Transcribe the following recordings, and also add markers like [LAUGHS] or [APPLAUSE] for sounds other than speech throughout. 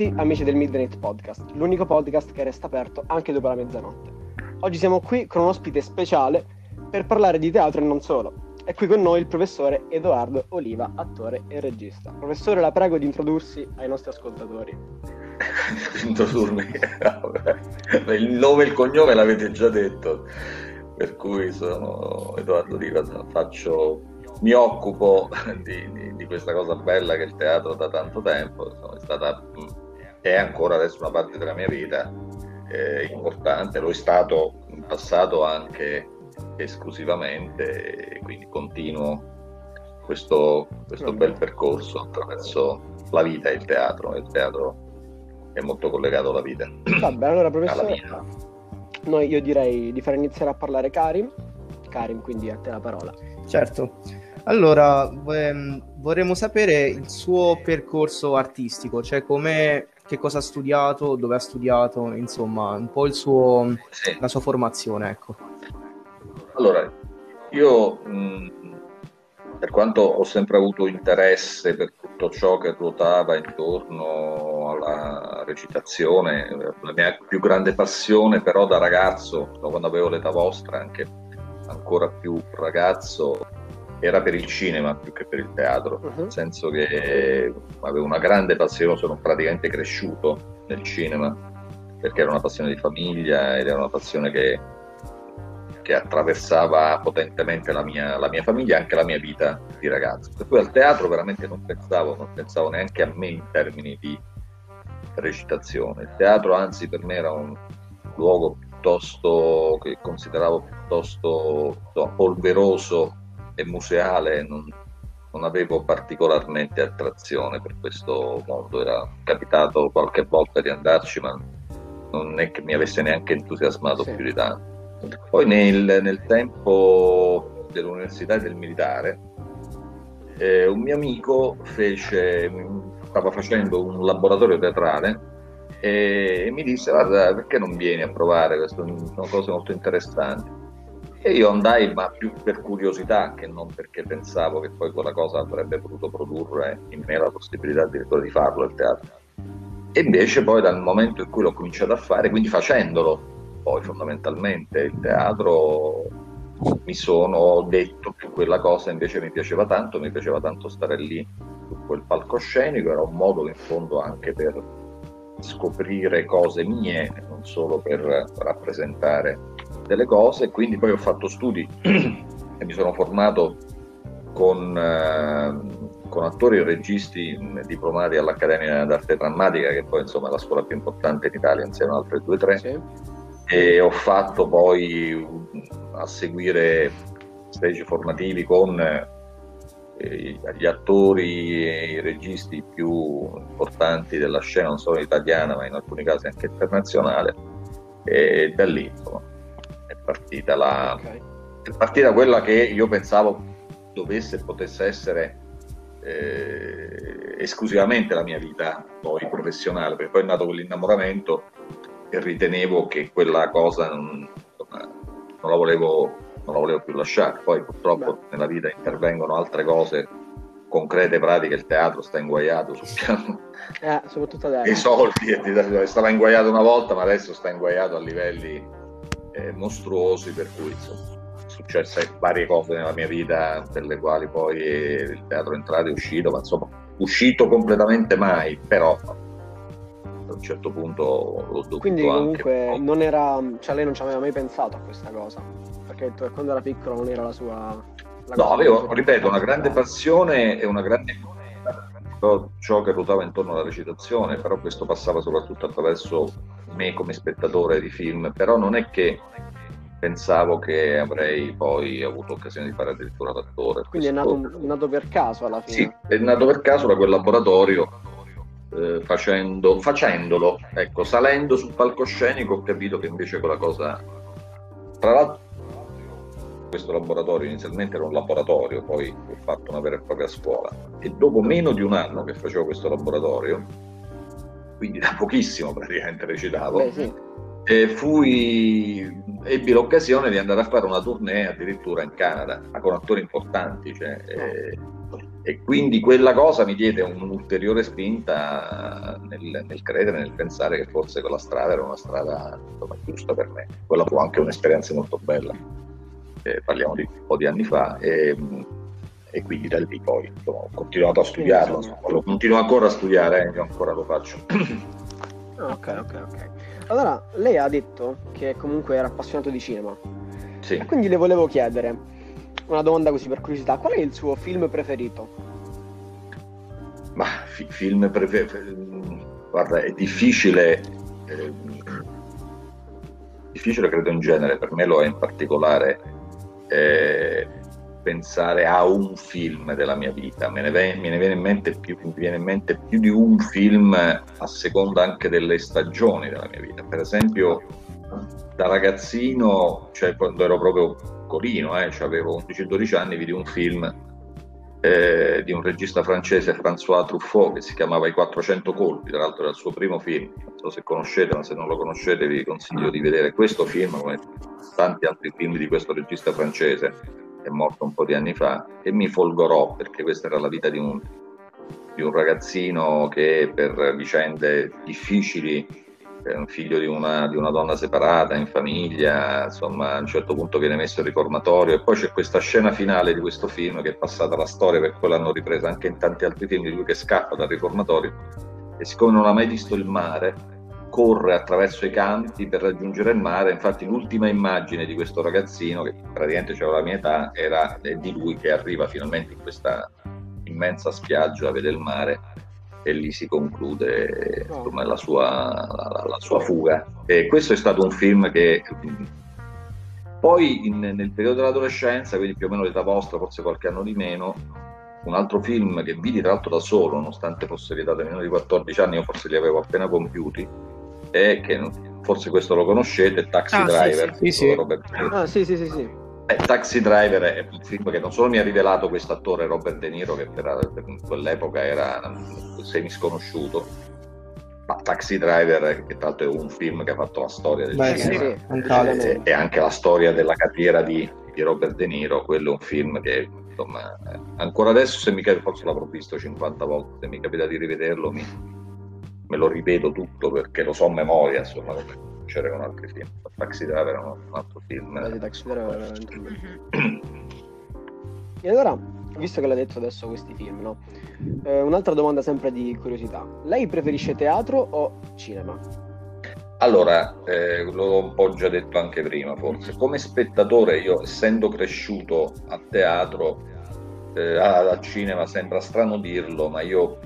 Benvenuti amici del Midnight Podcast, l'unico podcast che resta aperto anche dopo la mezzanotte. Oggi siamo qui con un ospite speciale per parlare di teatro e non solo. È qui con noi il professore Edoardo Oliva, attore e regista. Professore, la prego di introdursi ai nostri ascoltatori. [LAUGHS] Introdurmi? [LAUGHS] il nome e il cognome l'avete già detto, per cui sono Edoardo Oliva, faccio mi occupo [LAUGHS] di, di, di, questa cosa bella che è il teatro da tanto tempo, insomma, è stata è ancora adesso una parte della mia vita eh, importante, lo è stato in passato anche esclusivamente e quindi continuo questo, questo bel percorso attraverso la vita e il teatro, il teatro è molto collegato alla vita. Va bene, allora professore, noi io direi di far iniziare a parlare Karim, Karim quindi a te la parola. Certo, allora, ehm, vorremmo sapere il suo percorso artistico, cioè come, che cosa ha studiato, dove ha studiato, insomma, un po' il suo, sì. la sua formazione, ecco. Allora, io mh, per quanto ho sempre avuto interesse per tutto ciò che ruotava intorno alla recitazione, la mia più grande passione però da ragazzo, quando avevo l'età vostra, anche ancora più ragazzo, era per il cinema più che per il teatro, uh-huh. nel senso che avevo una grande passione, sono praticamente cresciuto nel cinema, perché era una passione di famiglia ed era una passione che, che attraversava potentemente la mia, la mia, famiglia e anche la mia vita di ragazzo. Per cui al teatro veramente non pensavo, non pensavo neanche a me in termini di recitazione. Il teatro anzi per me era un luogo piuttosto che consideravo piuttosto no, polveroso e museale non, non avevo particolarmente attrazione per questo mondo, era capitato qualche volta di andarci, ma non è che mi avesse neanche entusiasmato sì. più di tanto. Poi nel, nel tempo dell'università e del militare, eh, un mio amico fece, stava facendo un laboratorio teatrale e, e mi disse guarda perché non vieni a provare, queste sono cose molto interessanti. E io andai, ma più per curiosità che non perché pensavo che poi quella cosa avrebbe potuto produrre in me la possibilità addirittura di farlo il teatro. E invece poi dal momento in cui l'ho cominciato a fare, quindi facendolo, poi fondamentalmente il teatro mi sono detto che quella cosa invece mi piaceva tanto, mi piaceva tanto stare lì su quel palcoscenico, era un modo in fondo anche per scoprire cose mie, non solo per rappresentare delle cose, quindi poi ho fatto studi [CLEARS THROAT] e mi sono formato con, eh, con attori e registi diplomati all'Accademia d'Arte Drammatica, che poi insomma è la scuola più importante in Italia insieme ad altre due o tre. Sì. E ho fatto poi a seguire stage formativi con eh, gli attori e i registi più importanti della scena, non solo italiana, ma in alcuni casi anche internazionale. E da lì insomma, partita, la, okay. partita quella che io pensavo dovesse e potesse essere eh, esclusivamente la mia vita poi professionale, perché poi è nato quell'innamoramento e ritenevo che quella cosa non, non, la, volevo, non la volevo più lasciare. Poi purtroppo Beh. nella vita intervengono altre cose concrete, pratiche, il teatro sta inguaiato sul piano eh, soprattutto adesso. i soldi, stava inguaiato una volta ma adesso sta inguaiato a livelli eh, mostruosi, per cui insomma, successe varie cose nella mia vita per le quali poi il teatro è entrato e uscito, ma insomma uscito completamente mai, però a un certo punto l'ho dovuto Quindi comunque non era, cioè lei non ci aveva mai pensato a questa cosa, perché quando era piccolo non era la sua... La no, avevo, ripeto, una grande passione e una grande ciò che ruotava intorno alla recitazione, però questo passava soprattutto attraverso me come spettatore di film, però non è che pensavo che avrei poi avuto occasione di fare addirittura l'attore. Quindi è nato, nato, per caso alla fine? Sì, è nato per caso da quel laboratorio, eh, facendo, facendolo, ecco, salendo sul palcoscenico ho capito che invece quella cosa... Tra l'altro questo laboratorio inizialmente era un laboratorio, poi ho fatto una vera e propria scuola e dopo meno di un anno che facevo questo laboratorio, quindi da pochissimo praticamente recitavo, Beh, sì. e fui, ebbi l'occasione di andare a fare una tournée addirittura in Canada, con attori importanti, cioè, eh, E quindi quella cosa mi diede un'ulteriore spinta nel, nel, credere, nel pensare che forse quella strada era una strada insomma, giusta per me. Quella fu anche un'esperienza molto bella, eh, parliamo di un po' di anni fa. E, e quindi da lì poi insomma, ho continuato a studiarlo, insomma, lo continuo ancora a studiare, eh, io ancora lo faccio. ok, ok, ok. Allora, lei ha detto che comunque era appassionato di cinema. Sì. E quindi le volevo chiedere una domanda così per curiosità, qual è il suo film preferito? Ma fi- film preferito... Guarda, è difficile... Eh, difficile credo in genere, per me lo è in particolare eh, pensare a un film della mia vita, me ne, me ne viene, in mente più, viene in mente più di un film a seconda anche delle stagioni della mia vita. Per esempio, da ragazzino, cioè quando ero proprio piccolino, eh, cioè avevo 11-12 anni, vidi un film eh, di un regista francese, François Truffaut, che si chiamava I 400 colpi, tra l'altro era il suo primo film, non so se conoscete, ma se non lo conoscete vi consiglio di vedere questo film, come tanti altri film di questo regista francese. È morto un po' di anni fa, e mi folgorò perché questa era la vita di un, di un ragazzino che per vicende difficili, è un figlio di una, di una, donna separata, in famiglia, insomma a un certo punto viene messo in riformatorio e poi c'è questa scena finale di questo film che è passata la storia, per poi l'hanno ripresa anche in tanti altri film di lui che scappa dal riformatorio e siccome non ha mai visto il mare corre attraverso i campi per raggiungere il mare. Infatti, l'ultima immagine di questo ragazzino, che praticamente aveva la mia età, era di lui che arriva finalmente in questa immensa spiaggia, vede il mare e lì si conclude insomma, la, sua, la, la, sua, fuga. E questo è stato un film che poi in, nel periodo dell'adolescenza, quindi più o meno l'età vostra, forse qualche anno di meno, un altro film che vidi tra l'altro da solo, nonostante fosse vietato meno di 14 anni, io forse li avevo appena compiuti, è che forse questo lo conoscete, Taxi ah, Driver. Sì, sì. Robert... Ah, sì, sì, sì, sì. Eh, Taxi Driver è un film che non solo mi ha rivelato questo attore Robert De Niro, che per, per quell'epoca era semi sconosciuto, ma Taxi Driver, che tra l'altro è un film che ha fatto la storia del Beh, cinema, sì, e, e, anche la storia della carriera di, di, Robert De Niro, quello è un film che insomma, ancora adesso, se mi capita, forse l'avrò visto 50 volte, se mi capita di rivederlo, mi, me lo rivedo tutto perché lo so a memoria, insomma, con altri film. Taxi Driver era un altro film. Eh, Taxi Driver era veramente E allora, visto che l'ha detto adesso questi film, no? Eh, un'altra domanda sempre di curiosità. Lei preferisce teatro o cinema? Allora, eh, l'ho un po' già detto anche prima, forse. Come spettatore, io essendo cresciuto a teatro, eh, al cinema, sembra strano dirlo, ma io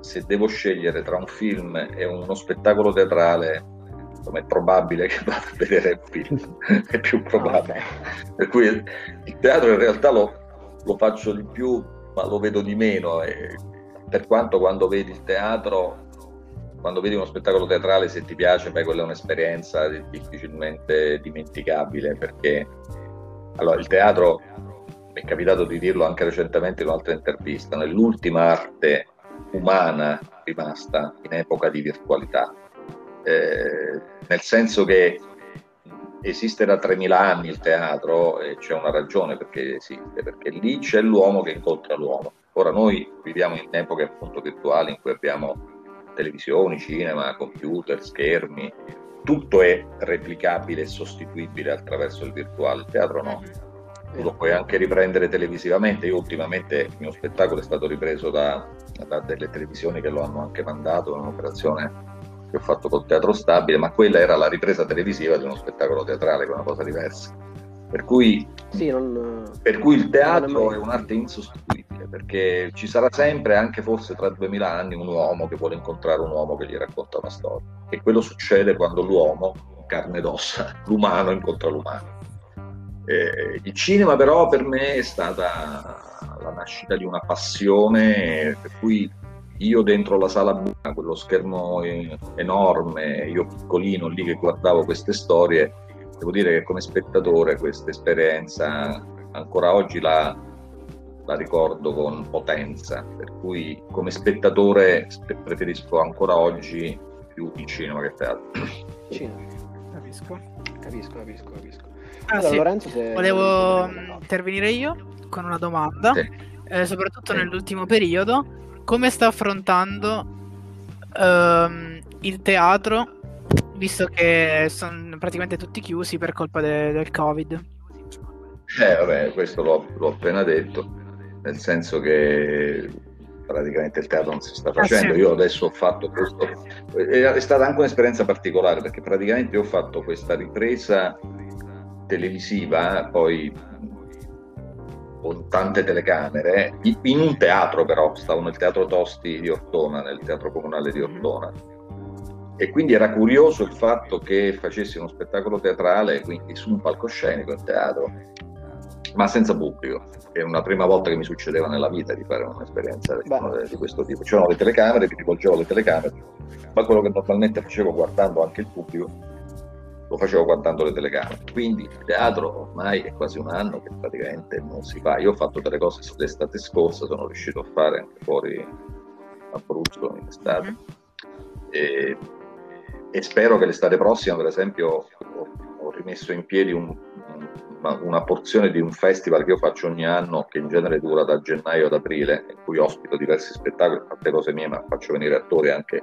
se devo scegliere tra un film e uno spettacolo teatrale, insomma, è probabile che vada a vedere il film, è più probabile. Per cui il teatro in realtà lo, lo faccio di più, ma lo vedo di meno. E per quanto quando vedi il teatro, quando vedi uno spettacolo teatrale, se ti piace, beh, quella è un'esperienza difficilmente dimenticabile perché allora, il teatro mi è capitato di dirlo anche recentemente in un'altra intervista, nell'ultima arte umana rimasta in epoca di virtualità, eh, nel senso che esiste da 3.000 anni il teatro e c'è una ragione perché esiste, perché lì c'è l'uomo che incontra l'uomo. Ora noi viviamo in epoche appunto virtuali in cui abbiamo televisioni, cinema, computer, schermi, tutto è replicabile e sostituibile attraverso il virtuale, il teatro no lo puoi anche riprendere televisivamente. Io ultimamente il mio spettacolo è stato ripreso da, da delle televisioni che lo hanno anche mandato, è un'operazione che ho fatto col teatro stabile, ma quella era la ripresa televisiva di uno spettacolo teatrale, che è una cosa diversa. Per cui, sì, non, per cui il teatro è un'arte insostituibile, perché ci sarà sempre, anche forse tra 2000 anni, un uomo che vuole incontrare un uomo che gli racconta una storia. E quello succede quando l'uomo, carne ed ossa, [LAUGHS] l'umano incontra l'umano. Eh, il cinema però per me è stata la nascita di una passione per cui io dentro la sala buona, quello schermo enorme, io piccolino lì che guardavo queste storie, devo dire che come spettatore questa esperienza ancora oggi la, la ricordo con potenza, per cui come spettatore preferisco ancora oggi più il cinema che il teatro. Cinema, capisco, capisco, capisco, capisco. Ah, allora, sì. Lorenzo, se... Volevo intervenire io con una domanda. Sì. eh, soprattutto nell'ultimo periodo, come sta affrontando ehm, il teatro, visto che sono praticamente tutti chiusi per colpa de- del Covid. Eh, vabbè, questo l'ho, l'ho appena detto, nel senso che praticamente il teatro non si sta facendo. Ah, sì. Io adesso ho fatto questo, è stata anche un'esperienza particolare perché praticamente ho fatto questa ripresa televisiva, poi con tante telecamere, in un teatro però, stavo nel teatro Tosti di Ortona, nel teatro comunale di mm-hmm. Ortona. E quindi era curioso il fatto che facessi uno spettacolo teatrale, quindi su un palcoscenico in teatro, ma senza pubblico. È una prima volta che mi succedeva nella vita di fare un'esperienza Beh. di questo tipo. C'erano le telecamere, mi rivolgevo alle telecamere, ma quello che normalmente facevo guardando anche il pubblico, lo facevo guardando le telecamere. Quindi il teatro ormai è quasi un anno che praticamente non si fa. Io ho fatto delle cose l'estate scorsa, sono riuscito a fare anche fuori a Abruzzo in estate. Mm-hmm. E, e, spero che l'estate prossima, per esempio, ho, ho rimesso in piedi un, una porzione di un festival che io faccio ogni anno, che in genere dura da gennaio ad aprile, in cui ospito diversi spettacoli, a parte cose mie, ma faccio venire attori anche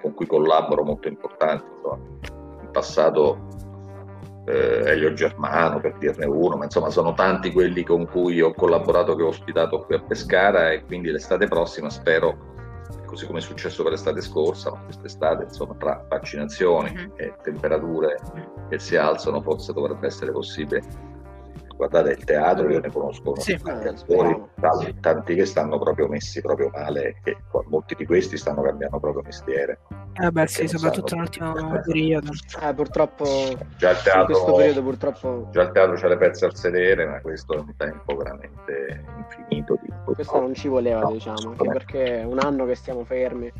con cui collaboro molto importanti. Insomma. Passato eh, Elio Germano, per dirne uno, ma insomma sono tanti quelli con cui ho collaborato, che ho ospitato qui a Pescara e quindi l'estate prossima spero così come è successo per l'estate scorsa, ma quest'estate, insomma, tra vaccinazioni mm-hmm. e temperature che si alzano, forse dovrebbe essere possibile guardate il teatro io ne conosco sì. tanti attori tanti, tanti, che stanno proprio messi proprio male e molti di questi stanno cambiando proprio mestiere. Eh beh sì soprattutto nell'ultimo periodo. Eh, purtroppo già il teatro, in questo periodo purtroppo già il teatro c'ha le pezze al sedere ma questo è un tempo veramente infinito di... questo non ci voleva no, diciamo anche perché è un anno che stiamo fermi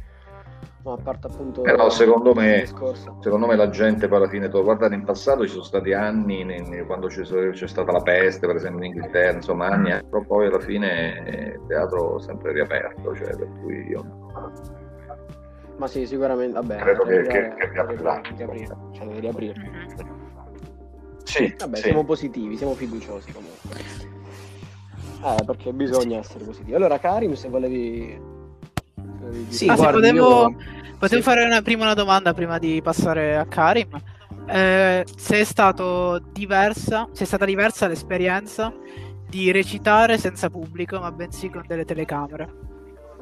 No, a parte appunto. Però secondo me, secondo me la gente poi alla fine, guardate, in passato ci sono stati anni, quando c'è, c'è stata la peste, per esempio in Inghilterra, insomma, anni, eh, però poi alla fine il teatro sempre riaperto, cioè, per cui io. Ma sì, sicuramente, vabbè. Credo che, che, che riaprirà. Cioè, deve riaprire. Sì, vabbè, sì. siamo positivi, siamo fiduciosi comunque. Eh, perché bisogna essere positivi. Allora, Karim, se volevi sì, ah, guarda, potevo, io... potevo sì. fare una, prima una domanda prima di passare a Karim. Eh, se è stato diversa, se è stata diversa l'esperienza di recitare senza pubblico, ma bensì con delle telecamere.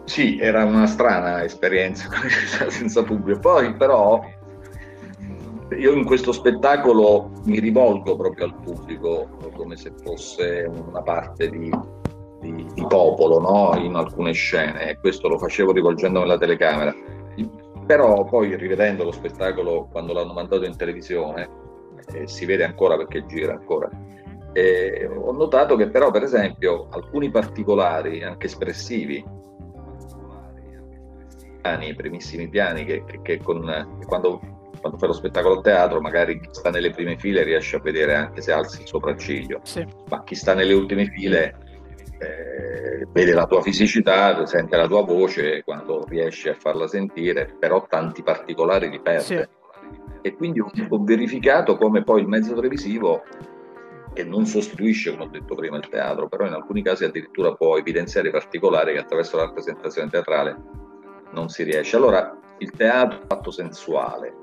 Sì, era una strana esperienza [LAUGHS] senza pubblico. Poi, però, io in questo spettacolo mi rivolgo proprio al pubblico come se fosse una parte di, di, popolo no? in alcune scene e questo lo facevo rivolgendomi alla telecamera. Però poi rivedendo lo spettacolo quando l'hanno mandato in televisione, eh, si vede ancora perché gira ancora. E ho notato che però per esempio alcuni particolari anche espressivi i primissimi piani che, che, che con, quando, quando, fai lo spettacolo a teatro magari chi sta nelle prime file riesce a vedere anche se alzi il sopracciglio sì. ma chi sta nelle ultime file eh, vede la tua fisicità, sente la tua voce quando riesci a farla sentire, però tanti particolari li perde. Sì. E quindi ho, ho verificato come poi il mezzo televisivo, che non sostituisce, come ho detto prima, il teatro, però in alcuni casi addirittura può evidenziare i particolari che attraverso la rappresentazione teatrale non si riesce. Allora, il teatro è un fatto sensuale,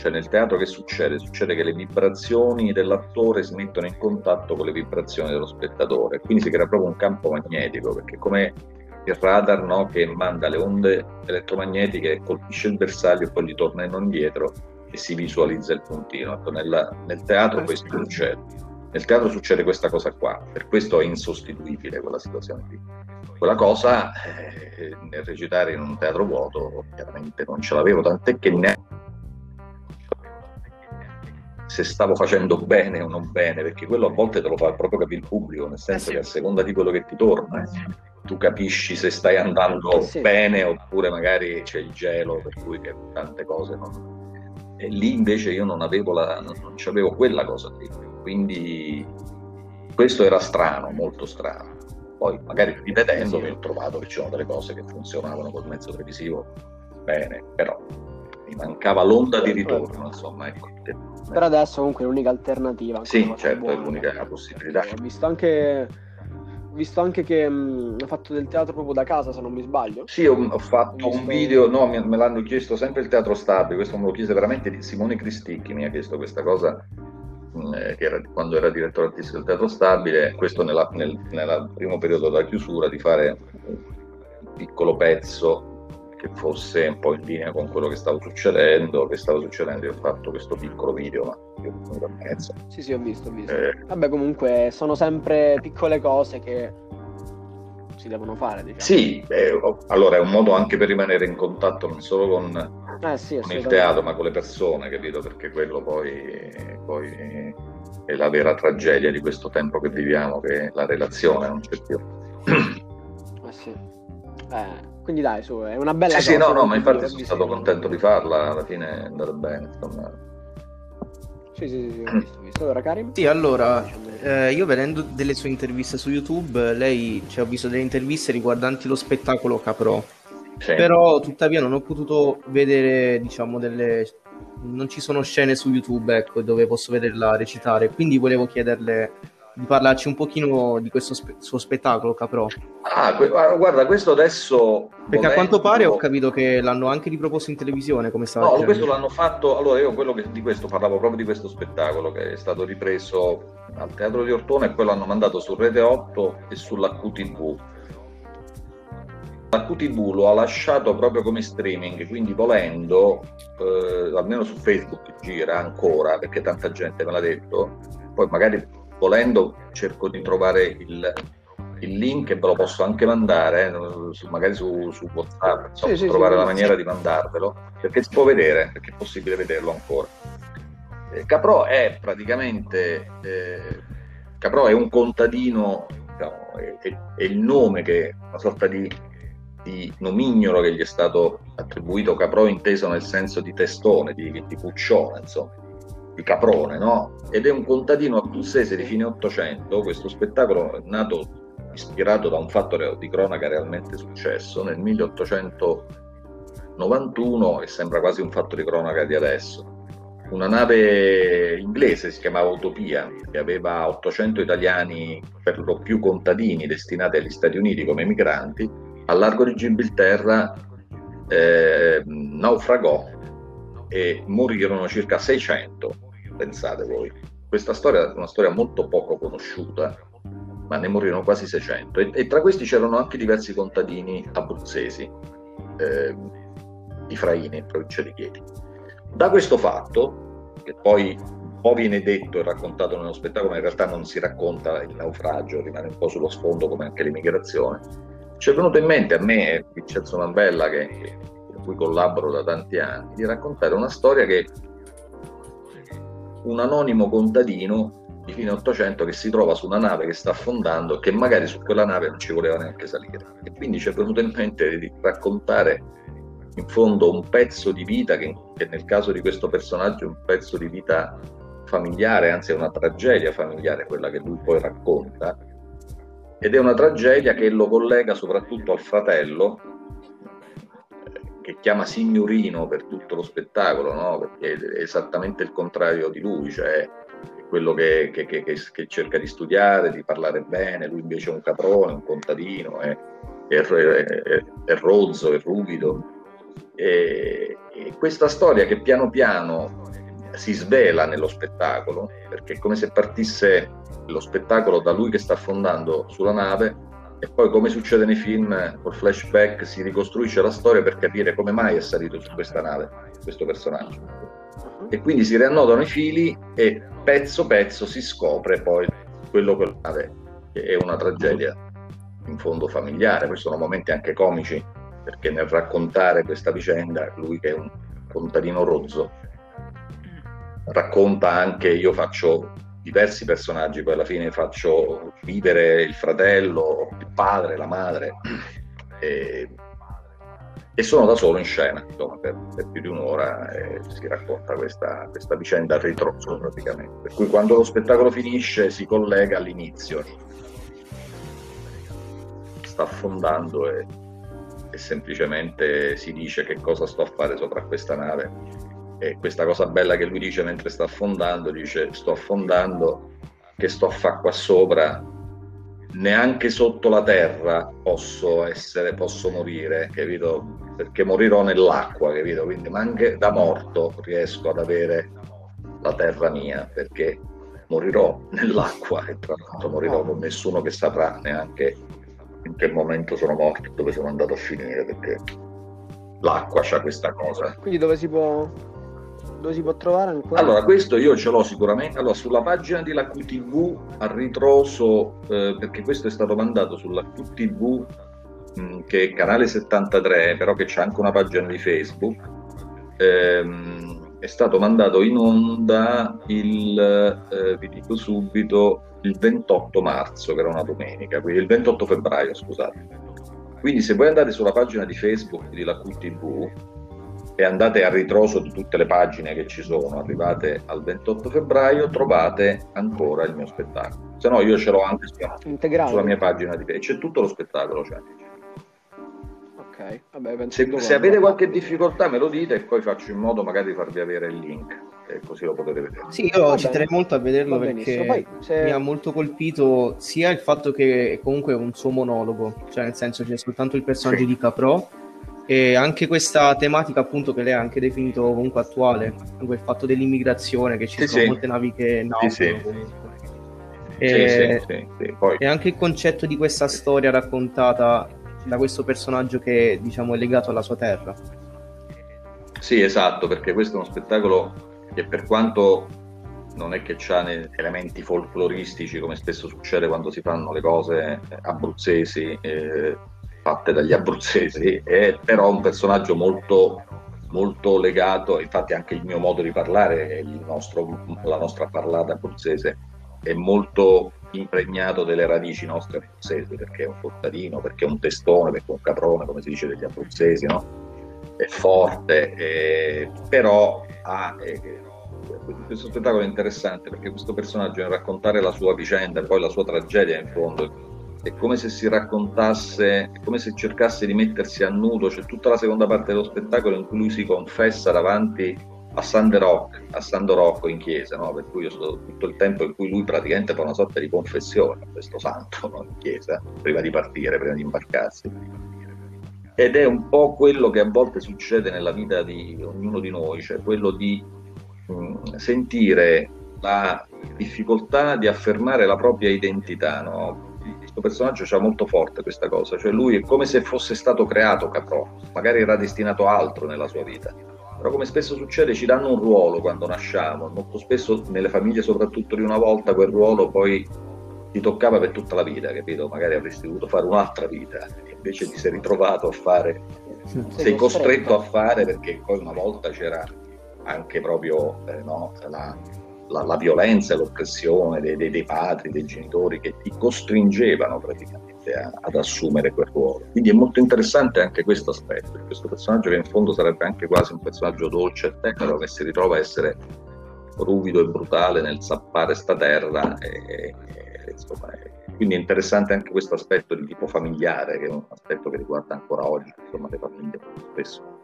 cioè nel teatro che succede? Succede che le vibrazioni dell'attore si mettono in contatto con le vibrazioni dello spettatore, quindi si crea proprio un campo magnetico, perché come il radar no, che manda le onde elettromagnetiche, colpisce il bersaglio e poi gli tornano indietro e si visualizza il puntino. Ecco, nella, nel teatro questo succede. Nel teatro succede questa cosa qua, per questo è insostituibile quella situazione lì. Quella cosa eh, nel recitare in un teatro vuoto chiaramente non ce l'avevo, tant'è che neanche se stavo facendo bene o non bene, perché quello a volte te lo fa proprio capire il pubblico, nel senso eh sì. che a seconda di quello che ti torna, tu capisci se stai andando eh sì. bene oppure magari c'è il gelo, per cui che tante cose non... E lì invece io non avevo, la, non, non avevo quella cosa lì, quindi questo era strano, molto strano. Poi magari rivedendo sì. ho trovato che c'erano delle cose che funzionavano col mezzo televisivo bene, però mi mancava l'onda di ritorno, insomma. Ecco. Per adesso comunque è l'unica alternativa. Sì, certo, buona, è l'unica possibilità. Ho visto anche visto anche che mh, ha fatto del teatro proprio da casa, se non mi sbaglio. Sì, ho, ho fatto ho un video, no, me, me l'hanno chiesto sempre il teatro stabile, questo me lo chiese veramente Simone Cristicchi, mi ha chiesto questa cosa eh, era, quando era direttore artistico del Teatro Stabile, questo nel, nel primo periodo della chiusura, di fare un piccolo pezzo che fosse un po' in linea con quello che stava succedendo, che stava succedendo, io ho fatto questo piccolo video, ma io da mezzo. Sì, sì, ho visto, ho visto. Eh, Vabbè, comunque sono sempre piccole cose che si devono fare, diciamo. Sì, eh, allora è un modo anche per rimanere in contatto non solo con eh sì, con il teatro, ma con le persone, capito? Perché quello poi, poi, è la vera tragedia di questo tempo che viviamo, che la relazione non c'è più. Eh sì. Eh, quindi dai, su, è una bella sì, cosa. Sì, no, no, ma infatti sono stato contento di farla, alla fine è andata bene, insomma. Sì, sì, sì, ho visto, ho visto. Allora, Karim? Sì, allora, eh, io vedendo delle sue interviste su YouTube, lei, cioè, ho visto delle interviste riguardanti lo spettacolo Caprò sì. Però tuttavia non ho potuto vedere, diciamo, delle... Non ci sono scene su YouTube, ecco, dove posso vederla recitare. Quindi volevo chiederle di parlarci un pochino di questo spe- suo spettacolo Caprò. Ah, que- guarda, questo adesso... Perché volendo... a quanto pare ho capito che l'hanno anche riproposto in televisione, come stava No, dicendo. questo l'hanno fatto... Allora, io quello che di questo parlavo proprio di questo spettacolo che è stato ripreso al Teatro di Ortona e poi l'hanno mandato su Rete 8 e sulla QTV la QTV lo ha lasciato proprio come streaming, quindi volendo, eh, almeno su Facebook gira ancora, perché tanta gente me l'ha detto, poi magari volendo cerco di trovare il, il link e ve lo posso anche mandare, eh, magari su, su WhatsApp, so, sì, sì, trovare sì, la maniera di mandarvelo, perché si può vedere, perché è possibile vederlo ancora. Eh, Caprò è praticamente, eh, Caprò è un contadino, diciamo, è, è, è il nome che, una sorta di di nomignolo che gli è stato attribuito caprò inteso nel senso di testone, di, di puccione, insomma, di caprone, no? Ed è un contadino abruzzese di fine Ottocento, questo spettacolo è nato ispirato da un fatto di cronaca realmente successo nel 1891 e sembra quasi un fatto di cronaca di adesso. Una nave inglese si chiamava Utopia, che aveva 800 italiani per lo più contadini destinati agli Stati Uniti come migranti, al largo di Gibilterra eh, naufragò e morirono circa 600, pensate voi. Questa storia è una storia molto poco conosciuta, ma ne morirono quasi 600 e, e tra questi c'erano anche diversi contadini abruzzesi, eh, di Fraine, in provincia di Chieti. Da questo fatto, che poi un po' viene detto e raccontato nello spettacolo, ma in realtà non si racconta il naufragio, rimane un po' sullo sfondo come anche l'immigrazione, ci è venuto in mente a me, Vincenzo Mambella, che, con cui collaboro da tanti anni, di raccontare una storia che un anonimo contadino di fine Ottocento che si trova su una nave che sta affondando e che magari su quella nave non ci voleva neanche salire. E quindi ci è venuto in mente di raccontare in fondo un pezzo di vita che, che nel caso di questo personaggio è un pezzo di vita familiare, anzi è una tragedia familiare quella che lui poi racconta, ed è una tragedia che lo collega soprattutto al fratello che chiama signorino per tutto lo spettacolo, no? perché è esattamente il contrario di lui, cioè quello che, che, che, che, cerca di studiare, di parlare bene, lui invece è un caprone, un contadino, è, è, è, è rozzo, è ruvido. E, e questa storia che piano piano si svela nello spettacolo, perché è come se partisse lo spettacolo da lui che sta affondando sulla nave e poi come succede nei film col flashback si ricostruisce la storia per capire come mai è salito su questa nave questo personaggio. E quindi si riannodano i fili e pezzo pezzo si scopre poi quello che nave che è una tragedia in fondo familiare. Questi sono momenti anche comici perché nel raccontare questa vicenda lui che è un contadino rozzo racconta anche io faccio diversi personaggi, poi alla fine faccio vivere il fratello, il padre, la madre. E, e sono da solo in scena, insomma, per, per più di un'ora e si racconta questa, questa vicenda a ritroso praticamente. Per cui quando lo spettacolo finisce si collega all'inizio, sta affondando e, e semplicemente si dice che cosa sto a fare sopra questa nave e questa cosa bella che lui dice mentre sta affondando, dice sto affondando, che sto a fare qua sopra, neanche sotto la terra posso essere, posso morire, capito? Perché morirò nell'acqua, capito? Quindi ma anche da morto riesco ad avere la terra mia, perché morirò nell'acqua e tra l'altro morirò con nessuno che saprà neanche in che momento sono morto, dove sono andato a finire, perché l'acqua c'ha questa cosa. Quindi dove si può dove si può trovare ancora? Allora, questo io ce l'ho sicuramente. Allora, sulla pagina della QTV a ritroso, eh, perché questo è stato mandato sulla QTV, mh, mm, che è canale 73, però che c'è anche una pagina di Facebook. Ehm, è stato mandato in onda il, eh, vi dico subito, il 28 marzo, che era una domenica, quindi il 28 febbraio, scusate. Quindi se voi andate sulla pagina di Facebook di La QTV, e andate a ritroso di tutte le pagine che ci sono, arrivate al 28 febbraio, trovate ancora il mio spettacolo. Se no io ce l'ho anche sulla, sulla mia pagina di Facebook, c'è tutto lo spettacolo. Cioè. Ok, vabbè, se, se avete qualche difficoltà me lo dite e poi faccio in modo magari di farvi avere il link così lo potete vedere. Sì, io ci terrei molto a vederlo perché poi, se... mi ha molto colpito sia il fatto che è comunque un suo monologo, cioè nel senso c'è soltanto il personaggio sì. di Capro e anche questa tematica appunto che lei ha anche definito comunque attuale, il fatto dell'immigrazione, che ci sì, sono sì. molte navi che naufragano sì, e, Poi... e anche il concetto di questa storia raccontata da questo personaggio che diciamo è legato alla sua terra. Sì, esatto, perché questo è uno spettacolo che per quanto non è che ha elementi folcloristici come spesso succede quando si fanno le cose abruzzesi, eh, fatte dagli abruzzesi, è però un personaggio molto, molto legato, infatti anche il mio modo di parlare, nostro, la nostra parlata abruzzese, è molto impregnato delle radici nostre abruzzesi, perché è un contadino, perché è un testone, perché è un caprone, come si dice degli abruzzesi, no? è forte, eh, però ha... Eh, questo spettacolo è interessante perché questo personaggio nel raccontare la sua vicenda poi la sua tragedia in fondo è come se si raccontasse, è come se cercasse di mettersi a nudo, c'è tutta la seconda parte dello spettacolo in cui lui si confessa davanti a San a Sando Rocco in chiesa, no? per cui io sono tutto il tempo in cui lui praticamente fa una sorta di confessione a questo santo no? in chiesa, prima di partire, prima di imbarcarsi. Ed è un po' quello che a volte succede nella vita di ognuno di noi, cioè quello di mh, mm, sentire la difficoltà di affermare la propria identità, no? Questo personaggio c'ha molto forte questa cosa, cioè lui è come se fosse stato creato Caprò, magari era destinato a altro nella sua vita, però come spesso succede ci danno un ruolo quando nasciamo, molto spesso nelle famiglie soprattutto di una volta quel ruolo poi ti toccava per tutta la vita, capito? Magari avresti dovuto fare un'altra vita, invece ti sei ritrovato a fare, sei costretto a fare perché poi una volta c'era anche proprio eh, no, la, la, la violenza e l'oppressione dei, dei, dei, padri, dei genitori che ti costringevano praticamente a, ad assumere quel ruolo. Quindi è molto interessante anche questo aspetto, questo personaggio che in fondo sarebbe anche quasi un personaggio dolce e tenero che si ritrova a essere ruvido e brutale nel sappare sta terra e, e, insomma, quindi è interessante anche questo aspetto di tipo familiare che è un aspetto che riguarda ancora oggi insomma, le famiglie spesso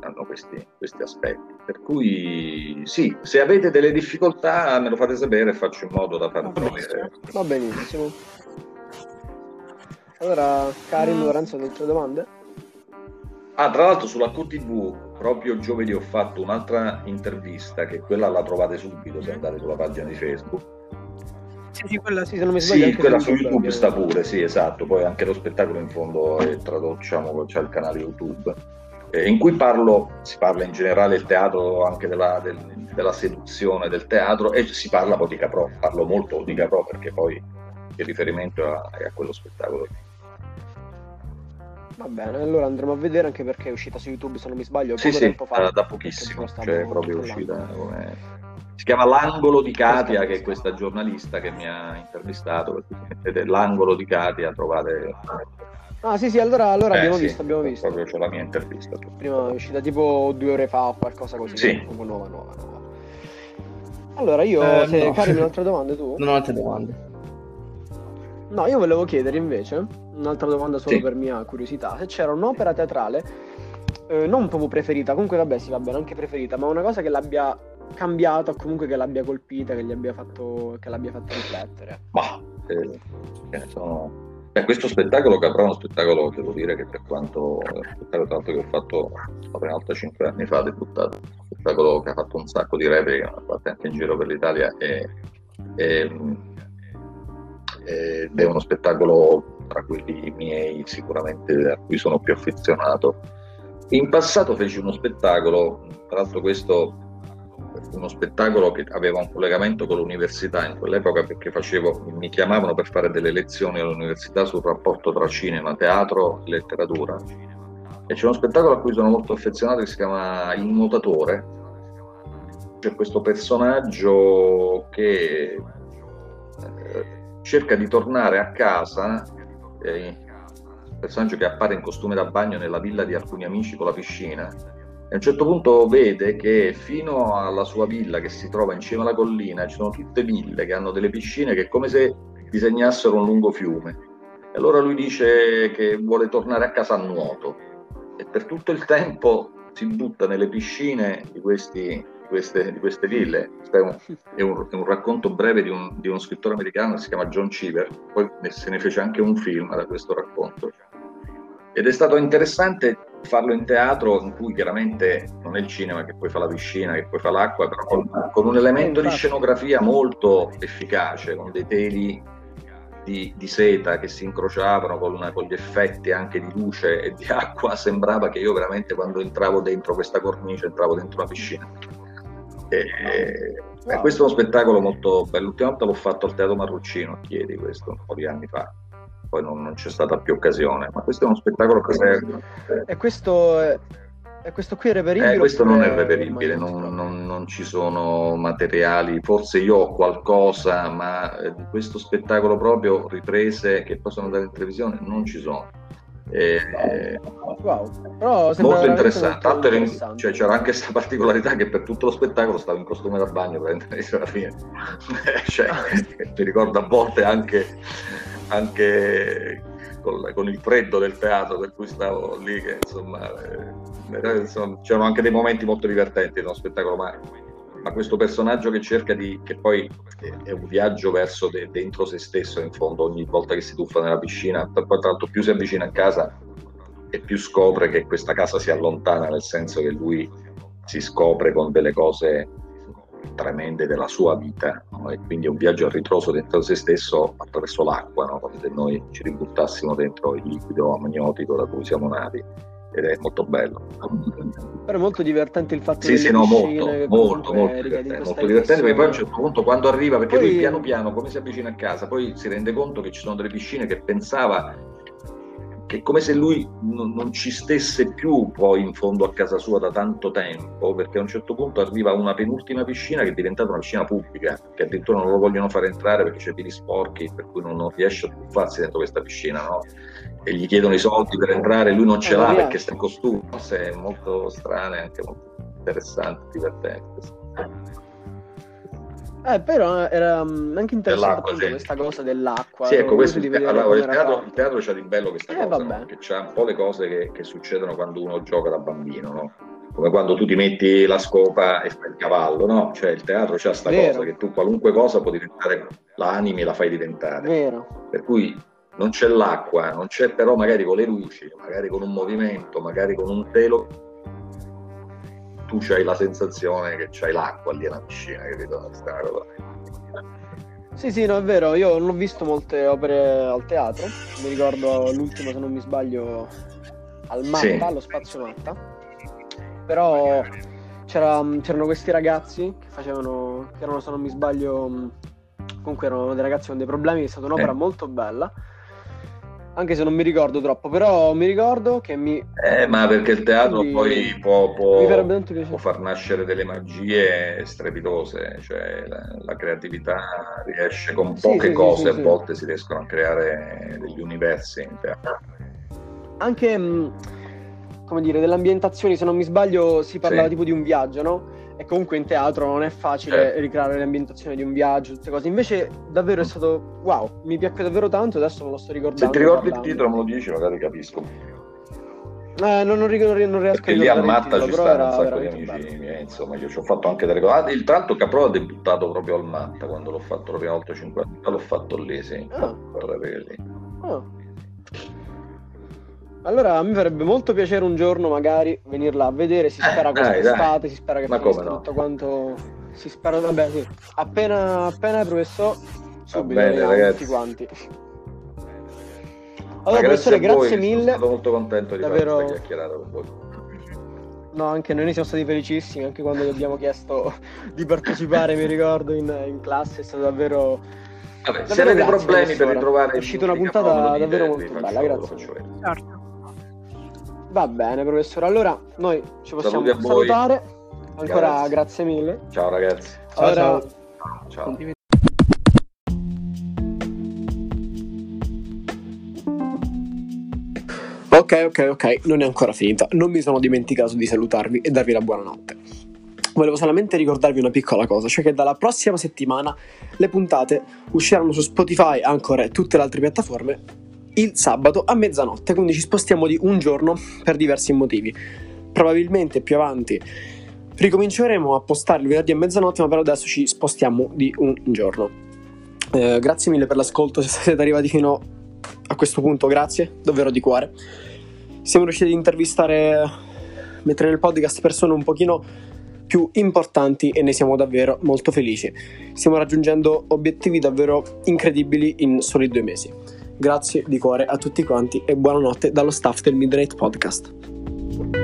hanno questi, questi, aspetti. Per cui sì, se avete delle difficoltà me lo fate sapere e faccio in modo da farlo vedere. Va benissimo. Allora, Karim, Lorenzo, altre domande? Ah, tra l'altro sulla QTV proprio giovedì ho fatto un'altra intervista che quella la trovate subito se andate sulla pagina di Facebook. Sì, sì, quella, sì, se non mi sbaglio, sì, quella su YouTube, YouTube sta pure, sì, esatto. Poi anche lo spettacolo in fondo è tradotto, diciamo, c'è il canale YouTube eh, in cui parlo, si parla in generale del teatro, anche della, del, della seduzione del teatro e si parla poi di Caprò, parlo molto di Caprò perché poi il riferimento è a quello spettacolo. Va bene, allora andremo a vedere anche perché è uscita su YouTube, se non mi sbaglio, sì, sì, fa, da pochissimo, cioè proprio uscita come... Si chiama L'angolo di Katia, che è questa giornalista che mi ha intervistato, mettete l'angolo di Katia, trovate Ah sì sì, allora, allora eh, abbiamo sì, visto, abbiamo visto. Proprio c'è la mia intervista. Prima è uscita tipo due ore fa o qualcosa così. Sì. Nuova, nuova, nuova. Allora io, eh, se no. Karim, [LAUGHS] un'altra domanda tu? Non ho altre domande. No, io volevo chiedere invece, un'altra domanda solo sì. per mia curiosità, se c'era un'opera teatrale, eh, non proprio preferita, comunque vabbè sì va bene, anche preferita, ma una cosa che l'abbia cambiato o comunque che l'abbia colpita, che, gli abbia fatto, che l'abbia fatto riflettere? Ma eh, sono... Beh, questo spettacolo Caprà è uno spettacolo, devo dire che per quanto è un spettacolo tanto che ho fatto la prima volta cinque anni fa, debuttato, un spettacolo che ha fatto un sacco di repliche, ha fatto anche in giro per l'Italia e, e, ed è uno spettacolo tra quelli miei sicuramente a cui sono più affezionato. In passato feci uno spettacolo, tra l'altro questo uno spettacolo che aveva un collegamento con l'università in quell'epoca perché facevo, mi chiamavano per fare delle lezioni all'università sul rapporto tra cinema, teatro e letteratura. E c'è uno spettacolo a cui sono molto affezionato che si chiama Il nuotatore. C'è questo personaggio che eh, cerca di tornare a casa, eh, un personaggio che appare in costume da bagno nella villa di alcuni amici con la piscina a un certo punto vede che fino alla sua villa che si trova in cima alla collina ci sono tutte ville che hanno delle piscine che è come se disegnassero un lungo fiume. E allora lui dice che vuole tornare a casa a nuoto e per tutto il tempo si butta nelle piscine di, questi, di, queste, di queste, ville. È un, è, un, è un, racconto breve di, un, di uno scrittore americano che si chiama John Cheever, poi se ne fece anche un film da questo racconto. Ed è stato interessante farlo in teatro in cui chiaramente non è il cinema che poi fa la piscina, che poi fa l'acqua, però con, con un elemento di scenografia molto efficace, con dei teli di, di seta che si incrociavano con, una, con, gli effetti anche di luce e di acqua, [LAUGHS] sembrava che io veramente quando entravo dentro questa cornice entravo dentro una piscina. E, e questo è uno spettacolo molto bello. L'ultima volta l'ho fatto al Teatro Marruccino a Chiedi, questo un po' di anni fa poi non, non, c'è stata più occasione, ma questo è uno spettacolo che serve. E questo, è, e questo qui è reperibile? Eh, questo non è reperibile, non, non, non, ci sono materiali, forse io ho qualcosa, ma eh, di questo spettacolo proprio, riprese che possono andare in televisione, non ci sono. Eh, wow. molto interessante. Molto interessante. Cioè, c'era anche questa particolarità che per tutto lo spettacolo stavo in costume da bagno per entrare [LAUGHS] alla fine. [LAUGHS] cioè, [LAUGHS] mi ricordo a volte anche anche con, con, il freddo del teatro per cui stavo lì, che insomma, eh, insomma c'erano anche dei momenti molto divertenti nello spettacolo, ma, ma, questo personaggio che cerca di, che poi è un viaggio verso de, dentro se stesso in fondo, ogni volta che si tuffa nella piscina, poi tra l'altro più si avvicina a casa e più scopre che questa casa si allontana, nel senso che lui si scopre con delle cose tremende della sua vita no? e quindi è un viaggio a ritroso dentro se stesso attraverso l'acqua, no? come se noi ci ributtassimo dentro il liquido amniotico da cui siamo nati ed è molto bello. Però è molto divertente il fatto sì, sì, no, molto, molto, molto divertente, molto divertente perché poi a un certo punto quando arriva, perché poi... lui piano piano come si avvicina a casa, poi si rende conto che ci sono delle piscine che pensava che è come se lui non, non, ci stesse più poi in fondo a casa sua da tanto tempo, perché a un certo punto arriva una penultima piscina che è diventata una piscina pubblica, che addirittura non lo vogliono fare entrare perché c'è piedi sporchi, per cui non, non riesce a tuffarsi dentro questa piscina, no? E gli chiedono i soldi per entrare, lui non ce l'ha perché sta in costume, è molto strano e anche molto interessante, divertente. Eh, però era um, anche interessante sì. questa cosa dell'acqua. Sì, ecco, questo il, allora, il, teatro, il, teatro, c'ha di bello questa eh, cosa, no? che c'ha un po' le cose che, che, succedono quando uno gioca da bambino, no? Come quando tu ti metti la scopa e fai il cavallo, no? Cioè il teatro c'ha questa cosa che tu qualunque cosa può diventare, la animi e la fai diventare. Vero. Per cui non c'è l'acqua, non c'è però magari con le luci, magari con un movimento, magari con un telo tu c'hai la sensazione che c'hai l'acqua lì nella piscina, capito? Sì, sì, no, è vero, io non ho visto molte opere al teatro, mi ricordo l'ultima, se non mi sbaglio, al Matta, sì. allo Spazio Matta, però c'era, c'erano questi ragazzi che facevano, che erano, se non mi sbaglio, comunque erano dei ragazzi con dei problemi, è stata un'opera eh. molto bella, anche se non mi ricordo troppo, però mi ricordo che mi... Eh, ma perché il teatro Quindi... poi può, può, può, far nascere delle magie strepitose, cioè la, la creatività riesce con poche sì, cose, sì, a volte si riescono a creare degli universi in teatro. Anche, mm, come dire, delle ambientazioni, se non mi sbaglio si parlava tipo di un viaggio, no? E comunque in teatro non è facile eh. ricreare l'ambientazione di un viaggio, tutte cose. Invece davvero è stato wow, mi piace davvero tanto, adesso me lo sto ricordando. Se ti ricordi il titolo me lo dici, magari capisco. Eh, non, non, non, non riesco Perché lì a Matta ci stanno un sacco di amici miei, insomma, io ci ho fatto anche delle cose. Ah, il tratto Caprò ha debuttato proprio al Matta quando l'ho fatto la prima volta 50 anni l'ho fatto lì, sì. Ah. Ah. Allora mi farebbe molto piacere un giorno magari venirla a vedere, si spera eh, quest'estate, si spera che Ma finisca no? tutto quanto... Si spera, vabbè sì, appena, appena professor, subito bene, ragazzi. tutti quanti. Allora, professore, grazie, mille. Sono molto contento di Davvero... fare questa chiacchierata con voi. No, anche noi ne siamo stati felicissimi, anche quando gli abbiamo chiesto di partecipare, mi ricordo, in, in, classe, è stato davvero... Vabbè, davvero se avete problemi per ritrovare... È uscita una puntata davvero molto bella, grazie. Certo. Va bene, professore, allora noi ci possiamo salutare. Ancora grazie. grazie mille. Ciao ragazzi. Ciao, allora, ciao. ciao. Ok, ok, ok, non è ancora finita. Non mi sono dimenticato di salutarvi e darvi la buonanotte. Volevo solamente ricordarvi una piccola cosa, cioè che dalla prossima settimana le puntate usciranno su Spotify, Anchor e tutte le altre piattaforme il sabato a mezzanotte, quindi ci spostiamo di un giorno per diversi motivi. Probabilmente più avanti ricominceremo a postare il venerdì a mezzanotte, ma per adesso ci spostiamo di un giorno. Eh, grazie mille per l'ascolto, se siete arrivati fino a questo punto, grazie, davvero di cuore. Siamo riusciti ad intervistare, mettere nel podcast persone un pochino più importanti e ne siamo davvero molto felici. Stiamo raggiungendo obiettivi davvero incredibili in soli due mesi. Grazie di cuore a tutti quanti e buonanotte dallo staff del Midnight Podcast.